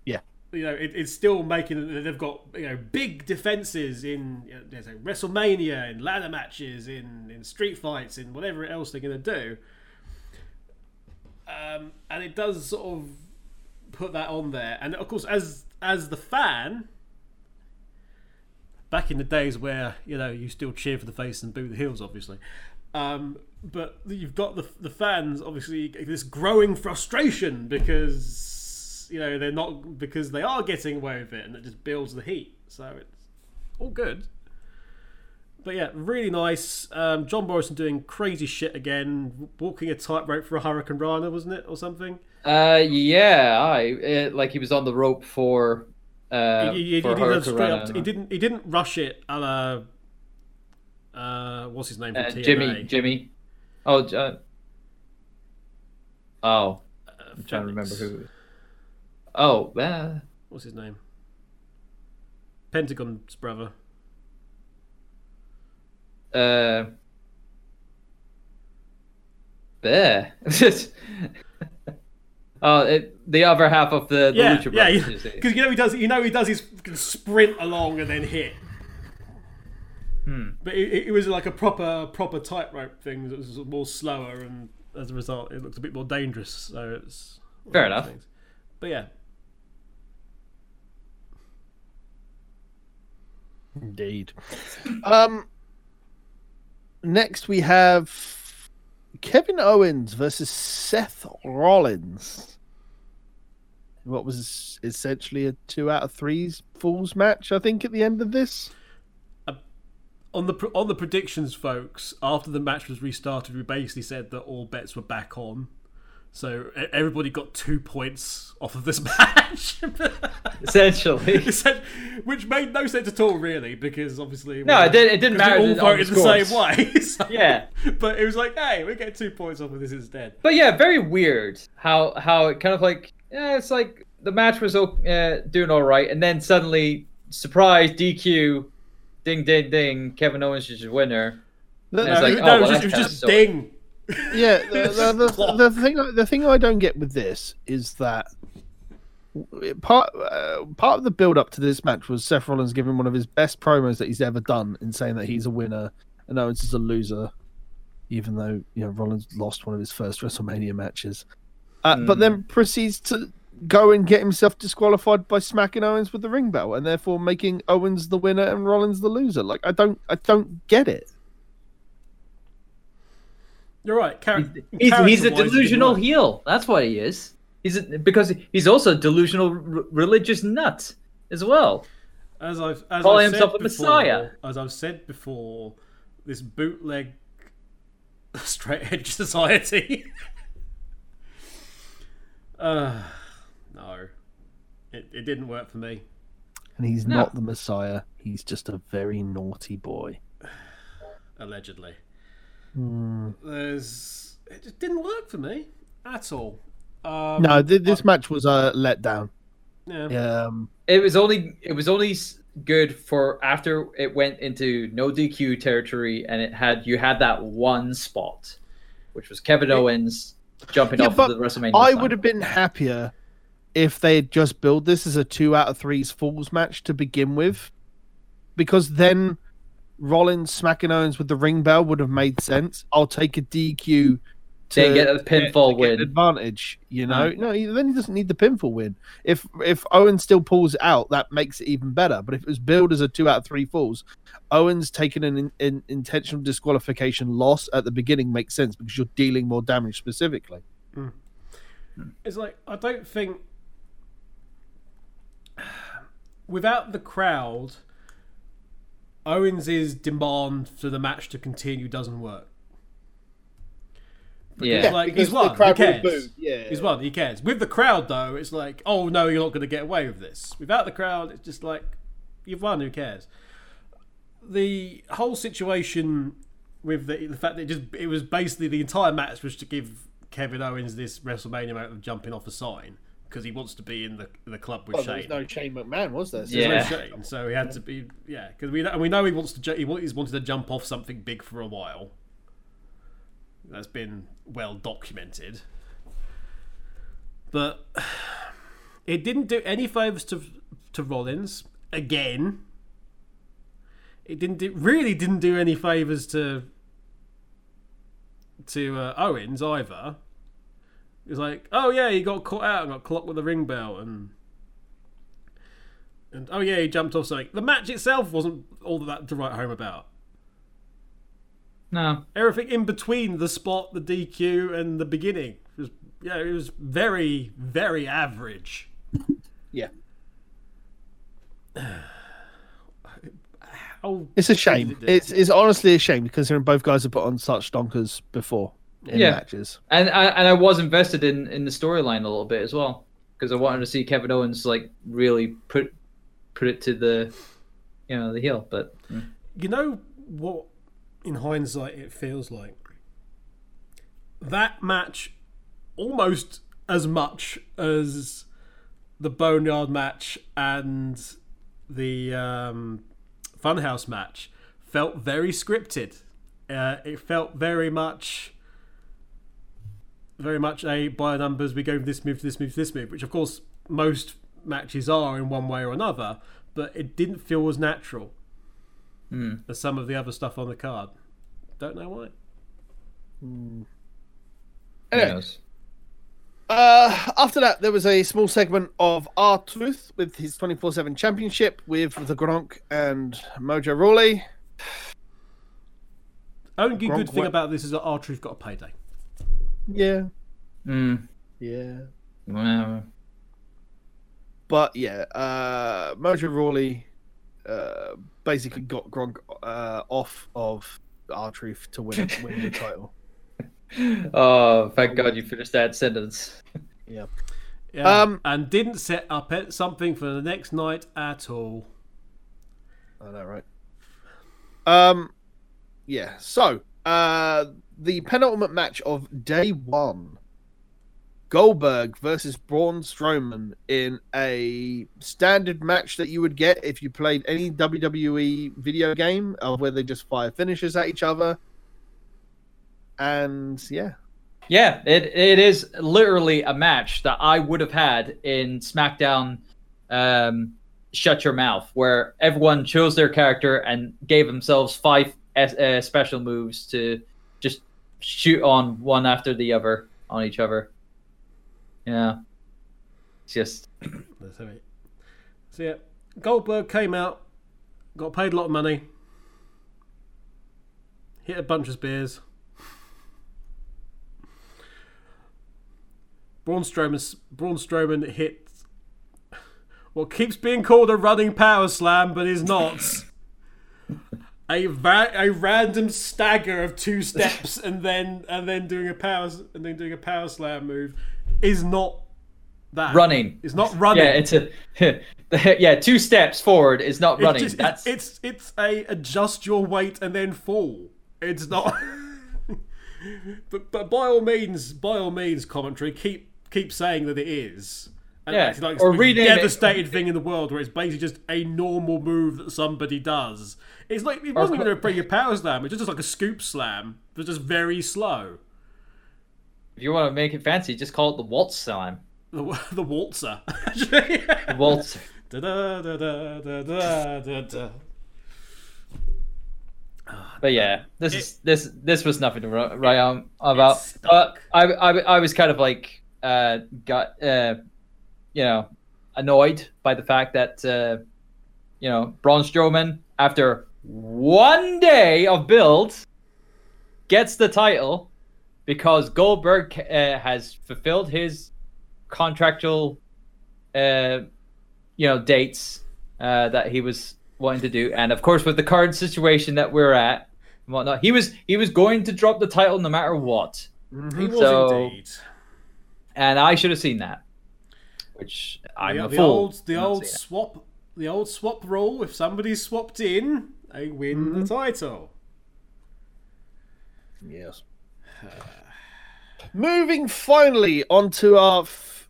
[SPEAKER 1] Yeah.
[SPEAKER 3] You know, it, it's still making. They've got you know big defenses in you know, there's like WrestleMania, in ladder matches, in in street fights, in whatever else they're going to do. Um, and it does sort of put that on there. And of course, as as the fan, back in the days where you know you still cheer for the face and boo the heels, obviously. Um, but you've got the the fans obviously this growing frustration because you know they're not because they are getting away with it, and it just builds the heat. So it's all good. But yeah, really nice. Um, John Morrison doing crazy shit again, walking a tightrope for a hurricanrana, wasn't it, or something?
[SPEAKER 2] Uh, yeah, I it, like he was on the rope for. Uh,
[SPEAKER 3] he, he, he, didn't straight up he didn't. He didn't rush it. A la, uh, what's his name?
[SPEAKER 2] Uh? Jimmy, Jimmy. Oh, uh, oh,
[SPEAKER 3] Uh,
[SPEAKER 2] I'm trying to remember who. Oh, uh,
[SPEAKER 3] What's his name? Pentagon's brother.
[SPEAKER 2] uh, there. oh, it, the other half of the, the
[SPEAKER 3] Yeah,
[SPEAKER 2] Lucha
[SPEAKER 3] yeah,
[SPEAKER 2] Brothers. you
[SPEAKER 3] because you know he does. You know he does his sprint along and then hit.
[SPEAKER 2] Hmm.
[SPEAKER 3] But it, it was like a proper proper tightrope thing that was more slower, and as a result, it looked a bit more dangerous. So it's
[SPEAKER 2] Fair
[SPEAKER 3] one of those
[SPEAKER 2] enough.
[SPEAKER 3] things. But yeah,
[SPEAKER 1] Indeed. Um. Next, we have Kevin Owens versus Seth Rollins. What was essentially a two out of threes falls match, I think, at the end of this.
[SPEAKER 3] Uh, on the on the predictions, folks. After the match was restarted, we basically said that all bets were back on. So e- everybody got two points off of this match.
[SPEAKER 2] Essentially.
[SPEAKER 3] which made no sense at all, really, because obviously
[SPEAKER 2] No, it did- it didn't
[SPEAKER 3] because we
[SPEAKER 2] matter
[SPEAKER 3] all
[SPEAKER 2] on the
[SPEAKER 3] voted the, same
[SPEAKER 2] scores.
[SPEAKER 3] way. so-
[SPEAKER 2] Yeah.
[SPEAKER 3] but it was like, hey, we get two points off of this instead.
[SPEAKER 2] But yeah, very weird how how it kind of like yeah, it's like the match was o- uh, doing all right, and then suddenly surprise DQ, ding ding ding, Kevin Owens is your winner.
[SPEAKER 1] The-
[SPEAKER 2] It's
[SPEAKER 3] No,
[SPEAKER 2] like,
[SPEAKER 3] it-
[SPEAKER 2] oh,
[SPEAKER 3] no, it
[SPEAKER 2] well,
[SPEAKER 3] was just, it was just
[SPEAKER 2] silly.
[SPEAKER 3] ding.
[SPEAKER 1] Yeah, the, the, the, the thing the thing I don't get with this is that part uh, part of the build up to this match was Seth Rollins giving one of his best promos that he's ever done in saying that he's a winner and Owens is a loser, even though you know Rollins lost one of his first WrestleMania matches, uh, but then proceeds to go and get himself disqualified by smacking Owens with the ring bell and therefore making Owens the winner and Rollins the loser. Like I don't I don't get it.
[SPEAKER 3] You're right. Char-
[SPEAKER 2] He's, he's a
[SPEAKER 3] character-wise, it didn't
[SPEAKER 2] delusional
[SPEAKER 3] work.
[SPEAKER 2] heel. That's what he is. He's a, because he's also a delusional r- religious nut as well.
[SPEAKER 3] As I've as
[SPEAKER 2] Call
[SPEAKER 3] I've
[SPEAKER 2] himself
[SPEAKER 3] said
[SPEAKER 2] a
[SPEAKER 3] before,
[SPEAKER 2] messiah.
[SPEAKER 3] As I've said before, this bootleg straight edge society. uh, no, it it didn't work for me.
[SPEAKER 1] And he's
[SPEAKER 2] No.
[SPEAKER 1] not the Messiah. He's just a very naughty boy.
[SPEAKER 3] Allegedly,
[SPEAKER 1] Hmm.
[SPEAKER 3] there's it just didn't work for me at all. Um,
[SPEAKER 1] No, th- this match was a letdown.
[SPEAKER 3] yeah.
[SPEAKER 1] Um,
[SPEAKER 2] It was only it was only good for after it went into no DQ territory and it had you had that one spot, which was Kevin Owens jumping
[SPEAKER 1] Yeah,
[SPEAKER 2] off
[SPEAKER 1] but
[SPEAKER 2] of the WrestleMania.
[SPEAKER 1] I
[SPEAKER 2] sign.
[SPEAKER 1] would have been happier if they had just built this as a two out of threes falls match to begin with, because then Rollins smacking Owens with the ring bell would have made sense. I'll take a DQ to
[SPEAKER 2] Then get a pinfall
[SPEAKER 1] to get an
[SPEAKER 2] win.
[SPEAKER 1] advantage. You know,
[SPEAKER 2] Mm.
[SPEAKER 1] no, he, then he doesn't need the pinfall win. If if Owens still pulls it out, that makes it even better. But if it was billed as a two out of three falls, Owens taking an in, in, intentional disqualification loss at the beginning makes sense because you're dealing more damage specifically.
[SPEAKER 3] It's like I don't think without the crowd, Owens's demand for the match to continue doesn't work.
[SPEAKER 2] Yeah.
[SPEAKER 3] like
[SPEAKER 1] because
[SPEAKER 3] he's won.
[SPEAKER 1] the crowd
[SPEAKER 3] who cares?
[SPEAKER 1] yeah.
[SPEAKER 3] He's won. He cares. With the crowd, though, it's like, oh no, you're not going to get away with this. Without the crowd, it's just like, you've won. Who cares? The whole situation with the the fact that it just it was basically the entire match was to give Kevin Owens this WrestleMania moment of jumping off a sign because he wants to be in the the club with
[SPEAKER 1] Well, there was
[SPEAKER 3] Shane.
[SPEAKER 1] no Shane McMahon, was there? So
[SPEAKER 3] There's
[SPEAKER 2] Yeah.
[SPEAKER 3] no Shane, so he had to be yeah. Because we know, and we know he wants to he he's wanted to jump off something big for a while. That's been well documented, but it didn't do any favors to to Rollins again. It didn't do, really didn't do any favors to to uh, Owens either. It was like, oh yeah, he got caught out and got clocked with a ring bell, and and oh yeah, he jumped off something. The match itself wasn't all that to write home about.
[SPEAKER 2] No.
[SPEAKER 3] Everything in between the spot, the DQ, and the beginning was yeah, it was very very average.
[SPEAKER 1] Yeah.
[SPEAKER 3] Oh,
[SPEAKER 1] It's a shame.
[SPEAKER 3] it.
[SPEAKER 1] It's it's honestly a shame because both guys have put on such donkers before in
[SPEAKER 2] Yeah.
[SPEAKER 1] matches.
[SPEAKER 2] And I, and I was invested in in the storyline a little bit as well because I wanted to see Kevin Owens like really put put it to the you know the heel, but mm.
[SPEAKER 3] you know what? In hindsight, it feels like that match almost as much as the Boneyard match and the um, Funhouse match felt very scripted. Uh, it felt very much, very much a by numbers. We go this move, to this move, to this move, which of course most matches are in one way or another. But it didn't feel as natural as some of the other stuff on the card. Don't know why.
[SPEAKER 2] who
[SPEAKER 1] Anyway.
[SPEAKER 2] knows?
[SPEAKER 1] Uh, after that, there was a small segment of R Truth with his 24 7 championship with the Gronk and Mojo Rawley.
[SPEAKER 3] Only good thing
[SPEAKER 1] wa-
[SPEAKER 3] about this is that R Truth got a payday.
[SPEAKER 1] Yeah.
[SPEAKER 2] Mm.
[SPEAKER 1] Yeah.
[SPEAKER 2] Well,
[SPEAKER 1] But yeah, uh, Mojo Rawley uh, basically got Gronk uh, off of R Truth to win, win the title.
[SPEAKER 2] oh, thank God you finished that sentence.
[SPEAKER 1] Yeah.
[SPEAKER 3] Yeah.
[SPEAKER 1] Um,
[SPEAKER 3] and didn't set up it- something for the next night at all.
[SPEAKER 1] I know, right? Um, yeah. So, uh, the penultimate match of day one: Goldberg versus Braun Strowman in a standard match that you would get if you played any WWE video game, of where they just fire finishes at each other. And yeah,
[SPEAKER 2] Yeah, it it is literally a match that I would have had in SmackDown. Um, Shut Your Mouth, where everyone chose their character and gave themselves five uh, special moves to shoot on one after the other on each other. Yeah, it's just
[SPEAKER 3] Let's have it. So yeah, Goldberg came out, got paid a lot of money, hit a bunch of spears. Braun Strowman, Braun Strowman hit what keeps being called a running power slam, but is not. A va- a random stagger of two steps and then and then doing a power and then doing a power slam move is not that
[SPEAKER 2] running.
[SPEAKER 3] It's not running.
[SPEAKER 2] Yeah, it's a yeah. Two steps forward is not
[SPEAKER 3] It's
[SPEAKER 2] running.
[SPEAKER 3] just-
[SPEAKER 2] That's
[SPEAKER 3] it's it's a adjust your weight and then fall. It's not. but but by all means, by all means, commentary keep keep saying that it is. And
[SPEAKER 2] yeah,
[SPEAKER 3] it's like
[SPEAKER 2] or
[SPEAKER 3] the
[SPEAKER 2] devastated it.
[SPEAKER 3] thing in the world where it's basically just a normal move that somebody does. It's like it wasn't or, even a bring your power slam; it's just like a scoop slam, but just very slow.
[SPEAKER 2] If you want to make it fancy, just call it the waltz slam.
[SPEAKER 3] The, the waltzer. yeah.
[SPEAKER 2] The waltzer.
[SPEAKER 3] Da da da da da da da.
[SPEAKER 2] But yeah, this it, is this this was nothing to write about. But I, I I was kind of like uh got uh you know annoyed by the fact that uh you know Braun Strowman after one day of build gets the title because Goldberg uh, has fulfilled his contractual uh you know dates uh that he was wanting to do. And of course with the current situation that we're at and whatnot he was he was going to drop the title no matter what.
[SPEAKER 3] He was
[SPEAKER 2] So-
[SPEAKER 3] indeed.
[SPEAKER 2] and I should have seen that which I'm
[SPEAKER 3] the,
[SPEAKER 2] a
[SPEAKER 3] the
[SPEAKER 2] fool
[SPEAKER 3] old the old swap the old swap rule if somebody's swapped in they win
[SPEAKER 2] Mm-hmm.
[SPEAKER 3] the title
[SPEAKER 1] Yes. Moving finally onto our f-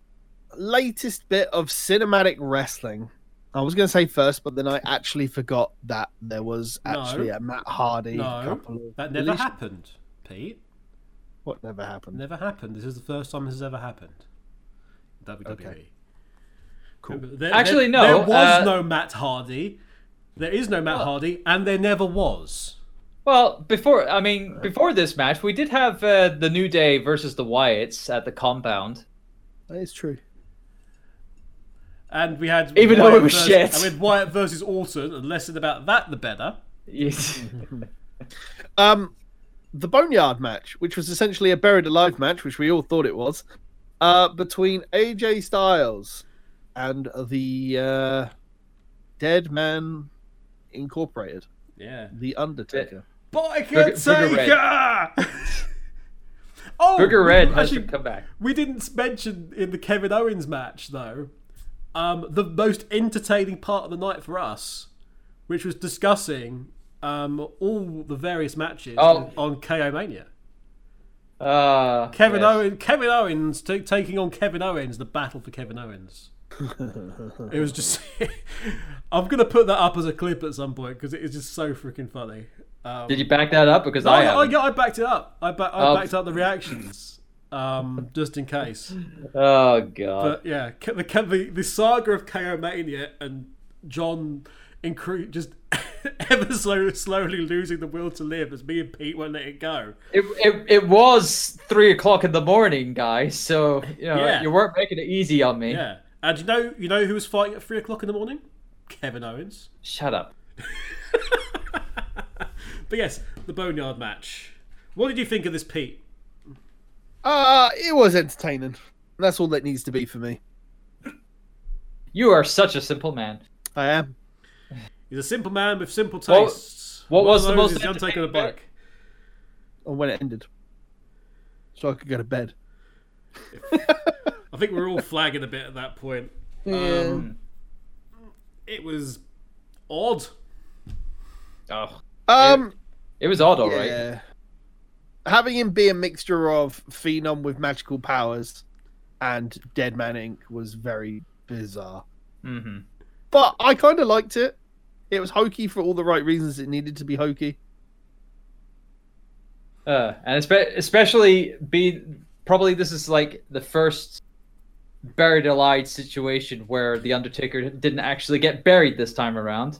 [SPEAKER 1] latest bit of cinematic wrestling. I was going to say first, but then I actually forgot that there was
[SPEAKER 3] No.
[SPEAKER 1] actually a Matt Hardy.
[SPEAKER 3] No,
[SPEAKER 1] couple of
[SPEAKER 3] that never happened, Pete.
[SPEAKER 1] What never happened?
[SPEAKER 3] Never happened. This is the first time this has ever happened. WWE.
[SPEAKER 1] Okay. Cool.
[SPEAKER 3] There-
[SPEAKER 2] Actually,
[SPEAKER 3] there-
[SPEAKER 2] no,
[SPEAKER 3] There was
[SPEAKER 2] uh,
[SPEAKER 3] no Matt Hardy. There is no Matt
[SPEAKER 2] Well-
[SPEAKER 3] Hardy, and there never was.
[SPEAKER 2] Well, before I mean, before this match, we did have uh, the New Day versus the Wyatts at the compound.
[SPEAKER 1] That is true.
[SPEAKER 3] And we had
[SPEAKER 2] Even though it
[SPEAKER 3] Wyatt
[SPEAKER 2] was
[SPEAKER 3] versus,
[SPEAKER 2] shit.
[SPEAKER 3] And we had Wyatt versus Orton, and less said about that, the better.
[SPEAKER 2] Yes.
[SPEAKER 1] Um, the Boneyard match, which was essentially a buried alive match, which we all thought it was, uh, between AJ Styles and the uh, Dead Man Incorporated,
[SPEAKER 3] Yeah.
[SPEAKER 1] The Undertaker.
[SPEAKER 3] Biker
[SPEAKER 2] Booger- Booger
[SPEAKER 3] Taker! oh,
[SPEAKER 2] Booger Red has
[SPEAKER 3] actually,
[SPEAKER 2] to come back.
[SPEAKER 3] We didn't mention in the Kevin Owens match though, um, the most entertaining part of the night for us, which was discussing um, all the various matches
[SPEAKER 2] Oh.
[SPEAKER 3] on KO Mania.
[SPEAKER 2] Uh,
[SPEAKER 3] Kevin
[SPEAKER 2] yes.
[SPEAKER 3] Owens, Kevin Owens ta taking on Kevin Owens, the battle for Kevin Owens. It was just. I'm gonna put that up as a clip at some point because it is just so freaking funny. Um,
[SPEAKER 2] Did you back that up? Because
[SPEAKER 3] no,
[SPEAKER 2] I
[SPEAKER 3] I, I, I backed it up. I, ba- I
[SPEAKER 2] Oh.
[SPEAKER 3] backed up the reactions, um, just in case.
[SPEAKER 2] Oh god.
[SPEAKER 3] But yeah, the the, the saga of KO Mania and John incre- just ever so slowly losing the will to live as me and Pete won't let it go.
[SPEAKER 2] It, it, it was three o'clock in the morning, guys. So you know
[SPEAKER 3] Yeah.
[SPEAKER 2] you weren't making it easy on me.
[SPEAKER 3] Yeah, and you know you know who was fighting at three o'clock in the morning? Kevin Owens.
[SPEAKER 2] Shut up.
[SPEAKER 3] But yes, the Boneyard match. What did you think of this, Pete?
[SPEAKER 1] Uh, it was entertaining. That's all that needs to be for me.
[SPEAKER 2] You are such a simple man.
[SPEAKER 1] I am.
[SPEAKER 3] He's a simple man with simple tastes.
[SPEAKER 2] what
[SPEAKER 3] One
[SPEAKER 2] was the most
[SPEAKER 3] is the Undertaker of the
[SPEAKER 2] entertaining
[SPEAKER 3] bike.
[SPEAKER 1] Or when it ended. So I could go to bed.
[SPEAKER 3] I think we we're all flagging a bit at that point. Um, it was odd.
[SPEAKER 2] Oh,
[SPEAKER 1] Um,
[SPEAKER 2] it was odd, all right.
[SPEAKER 1] yeah. Having him be a mixture of Phenom with magical powers and Dead Man Inc. was very bizarre.
[SPEAKER 2] Mm-hmm.
[SPEAKER 1] But I kind of liked it. It was hokey for all the right reasons it needed to be hokey.
[SPEAKER 2] Uh, and espe- especially being probably this is like the first buried alive situation where the Undertaker didn't actually get buried this time around.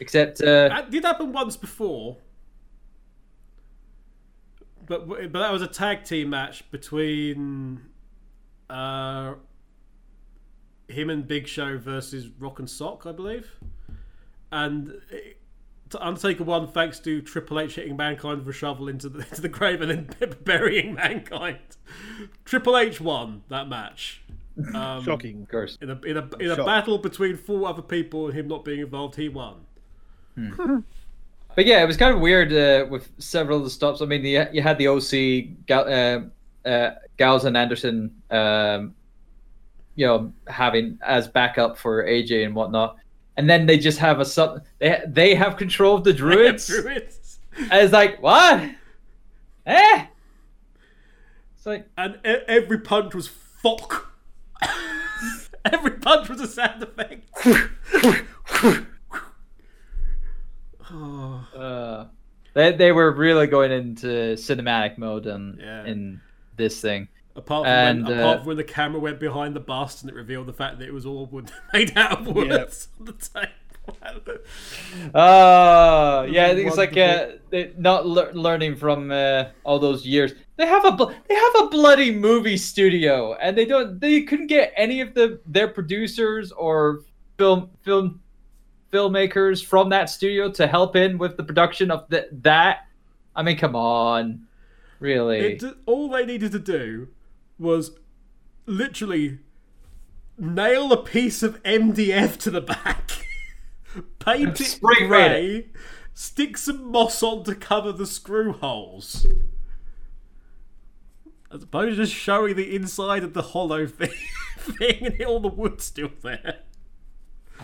[SPEAKER 2] Except, uh,
[SPEAKER 3] That did happen once before. But but that was a tag team match between uh, him and Big Show versus Rock and Sock, I believe. And Undertaker won thanks to Triple H hitting Mankind with a shovel into the, into the grave and then burying Mankind. Triple H won that match. Um,
[SPEAKER 1] Shocking.
[SPEAKER 2] of course,
[SPEAKER 3] In a in a in a
[SPEAKER 1] Shock.
[SPEAKER 3] battle between four other people and him not being involved, he won.
[SPEAKER 2] but yeah, it was kind of weird uh, with several of the stops. I mean, the, you had the OC, Gal, uh, uh, Gallows and Anderson, um, you know, having as backup for AJ and whatnot. And then they just have a sub. They they have control of the druids.
[SPEAKER 3] Druids.
[SPEAKER 2] And it's like, what? Eh? It's like,
[SPEAKER 3] and e- every punch was fuck. every punch was a sound effect. oh,
[SPEAKER 2] uh, they, they were really going into cinematic mode in,
[SPEAKER 3] Yeah.
[SPEAKER 2] in this thing.
[SPEAKER 3] Apart from
[SPEAKER 2] And,
[SPEAKER 3] when,
[SPEAKER 2] uh,
[SPEAKER 3] apart from when the camera went behind the bust and it revealed the fact that it was all wood made out of wood
[SPEAKER 1] Yep.
[SPEAKER 3] on the table.
[SPEAKER 2] Uh, yeah, I think it's like uh, not lear learning from uh, all those years. They have a bl- they have a bloody movie studio, and they don't they couldn't get any of the their producers or film film filmmakers from that studio to help in with the production of the, that. I mean, come on, really?
[SPEAKER 3] It, d- all they needed to do was literally nail a piece of MDF to the back, paint it grey, stick some moss on to cover the screw holes. As opposed to just showing the inside of the hollow thing, thing and all the wood still there.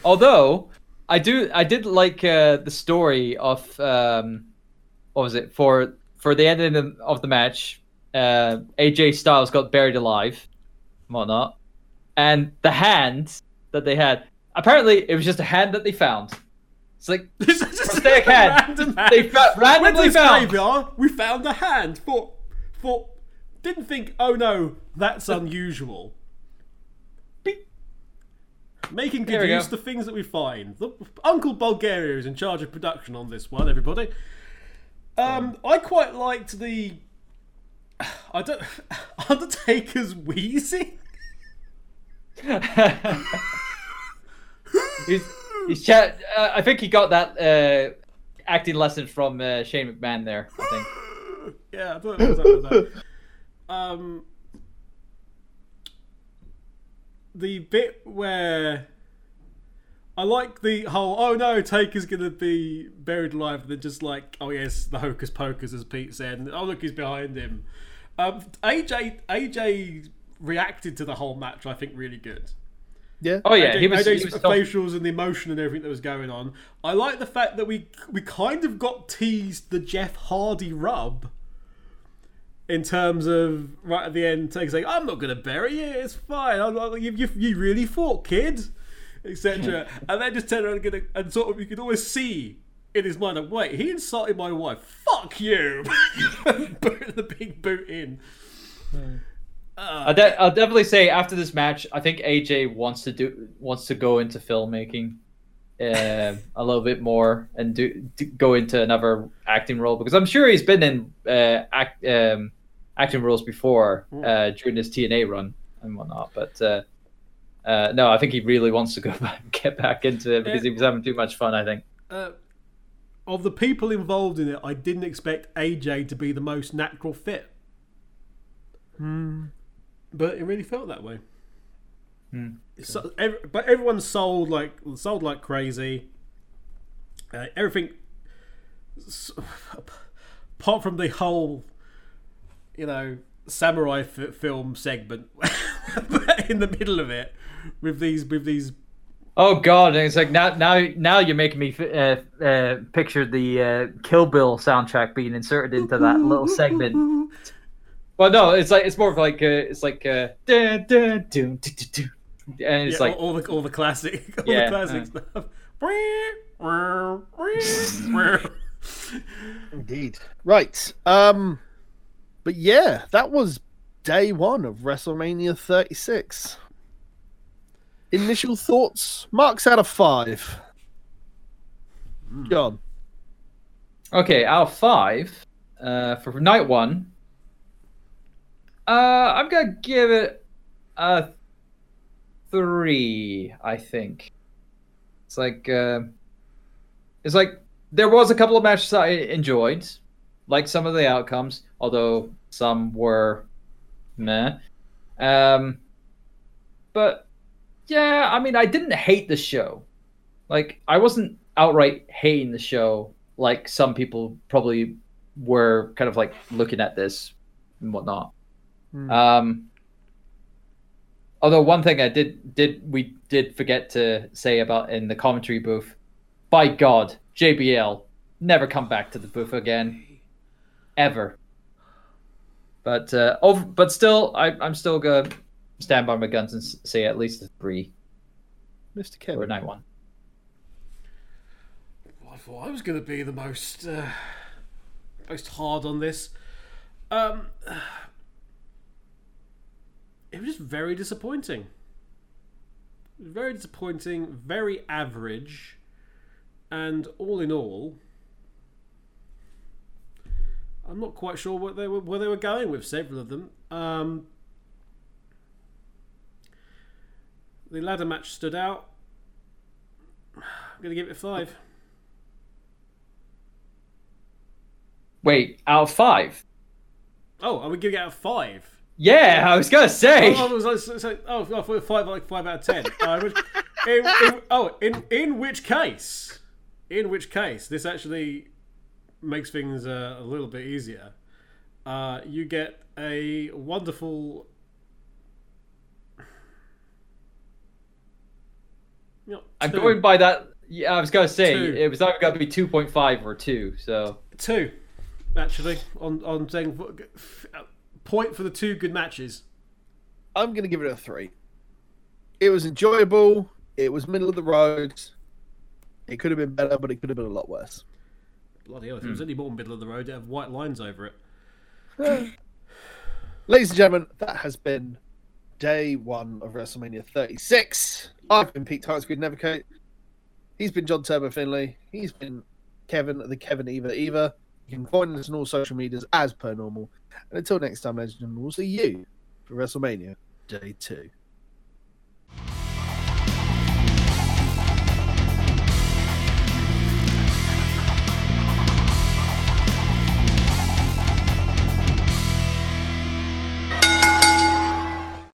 [SPEAKER 2] Although I do, I did like uh, the story of um, what was it for for the ending of the match. Uh, AJ Styles got buried alive, and whatnot, and the hand that they had. Apparently, it was just a hand that they found. It's like
[SPEAKER 3] This is just a
[SPEAKER 2] hand.
[SPEAKER 3] random hand.
[SPEAKER 2] They fa- randomly found.
[SPEAKER 3] graveyard, we found a hand. Thought, thought, didn't think. Oh no, that's unusual. Beep. Making good use
[SPEAKER 2] go.
[SPEAKER 3] of the things that we find. The, Uncle Bulgaria is in charge of production on this one. Everybody. Um, I quite liked the. I don't. Undertaker's wheezing.
[SPEAKER 2] he's, he's chat. Uh, I think he got that uh, acting lesson from uh, Shane McMahon there. I think.
[SPEAKER 3] Yeah, I thought it was that. Um, the bit where I like the whole "oh no, Taker's gonna be buried alive," and then just like "oh yes, the hocus pocus," as Pete said, and "oh look, he's behind him." Um, AJ AJ reacted to the whole match, I think, really good.
[SPEAKER 1] Yeah.
[SPEAKER 2] Oh yeah,
[SPEAKER 3] AJ
[SPEAKER 2] he was.
[SPEAKER 3] AJ's
[SPEAKER 2] He was
[SPEAKER 3] facials and the emotion and everything that was going on. I like the fact that we we kind of got teased the Jeff Hardy rub in terms of right at the end, Taker saying, "I'm not going to bury you. It's fine. I'm not, you, you you really fought, kid," etc. and then just turn around and, get a, and sort of you could always see. In his mind, like, wait, he insulted my wife. Fuck you! Boot the big boot in.
[SPEAKER 2] I'll, de- I'll definitely say after this match, I think AJ wants to do wants to go into filmmaking uh, a little bit more and do, do go into another acting role because I'm sure he's been in uh, act, um, acting roles before uh, during his TNA run and whatnot. But uh, uh, no, I think he really wants to go back get back into it because he was having too much fun. I think.
[SPEAKER 3] Of the people involved in it, I didn't expect AJ to be the most natural fit. But it really felt that way. So, ev- but everyone sold like sold like crazy. Uh, everything, apart from the whole, you know, samurai f- film segment in the middle of it, with these with these
[SPEAKER 2] Oh God! And it's like now, now, now you're making me uh, uh, picture the uh, Kill Bill soundtrack being inserted into that little segment. Well, no, it's like it's more of like uh, it's like uh, and it's
[SPEAKER 3] yeah,
[SPEAKER 2] like
[SPEAKER 3] all, all the all the classic, all
[SPEAKER 2] Yeah,
[SPEAKER 3] the classic stuff.
[SPEAKER 1] Indeed. Right. Um but yeah, that was day 1 of WrestleMania 36. Initial thoughts, marks out of 5. John.
[SPEAKER 2] okay. Out of five uh, for night one, uh, I'm gonna give it a three. I think it's like uh, it's like there was a couple of matches I enjoyed, like some of the outcomes, although some were meh. Um, but yeah, I mean, I didn't hate the show. Like, I wasn't outright hating the show like some people probably were kind of like looking at this and whatnot.
[SPEAKER 1] Hmm.
[SPEAKER 2] Um, although one thing I did did we did forget to say about in the commentary booth, by God, JBL never come back to the booth again, ever. But uh, over, but still, I, I'm still gonna stand by my guns and say at least a three
[SPEAKER 1] Mr.
[SPEAKER 2] or
[SPEAKER 1] Kevin.
[SPEAKER 2] night one.
[SPEAKER 3] I thought I was going to be the most uh, most hard on this. Um, it was just very disappointing. Very disappointing. Very average, and all in all, I'm not quite sure what they were where they were going with several of them. Um, the ladder match stood out. I'm going to give it a five.
[SPEAKER 2] Wait, out of five?
[SPEAKER 3] Oh, are we giving it out of five?
[SPEAKER 2] Yeah, I was gonna say.
[SPEAKER 3] Oh, I was like, so, so, oh, thought five like five out of ten. Uh, in, in, oh, in in which case, in which case, this actually makes things uh, a little bit easier. Uh, you get a wonderful. You
[SPEAKER 2] I'm
[SPEAKER 3] two.
[SPEAKER 2] going by that. Yeah, I was gonna say
[SPEAKER 3] Two.
[SPEAKER 2] it was either gonna be two point five or two. So
[SPEAKER 3] two, actually, on on saying uh, point for the two good matches.
[SPEAKER 1] I'm going to give it a 3. it was enjoyable. It was middle of the road. It could have been better, but it could have been a lot worse.
[SPEAKER 3] Bloody hell! If it was hmm. any more middle of the road, it'd have white lines over it.
[SPEAKER 1] Ladies and gentlemen, that has been day one of WrestleMania 36. I've been Pete Tightsquid Nevercoat. He's been John Turbo Finley. He's been Kevin, the Kevin Eva Eva. You can find us on all social medias as per normal. And until next time, and we'll see you for WrestleMania Day 2.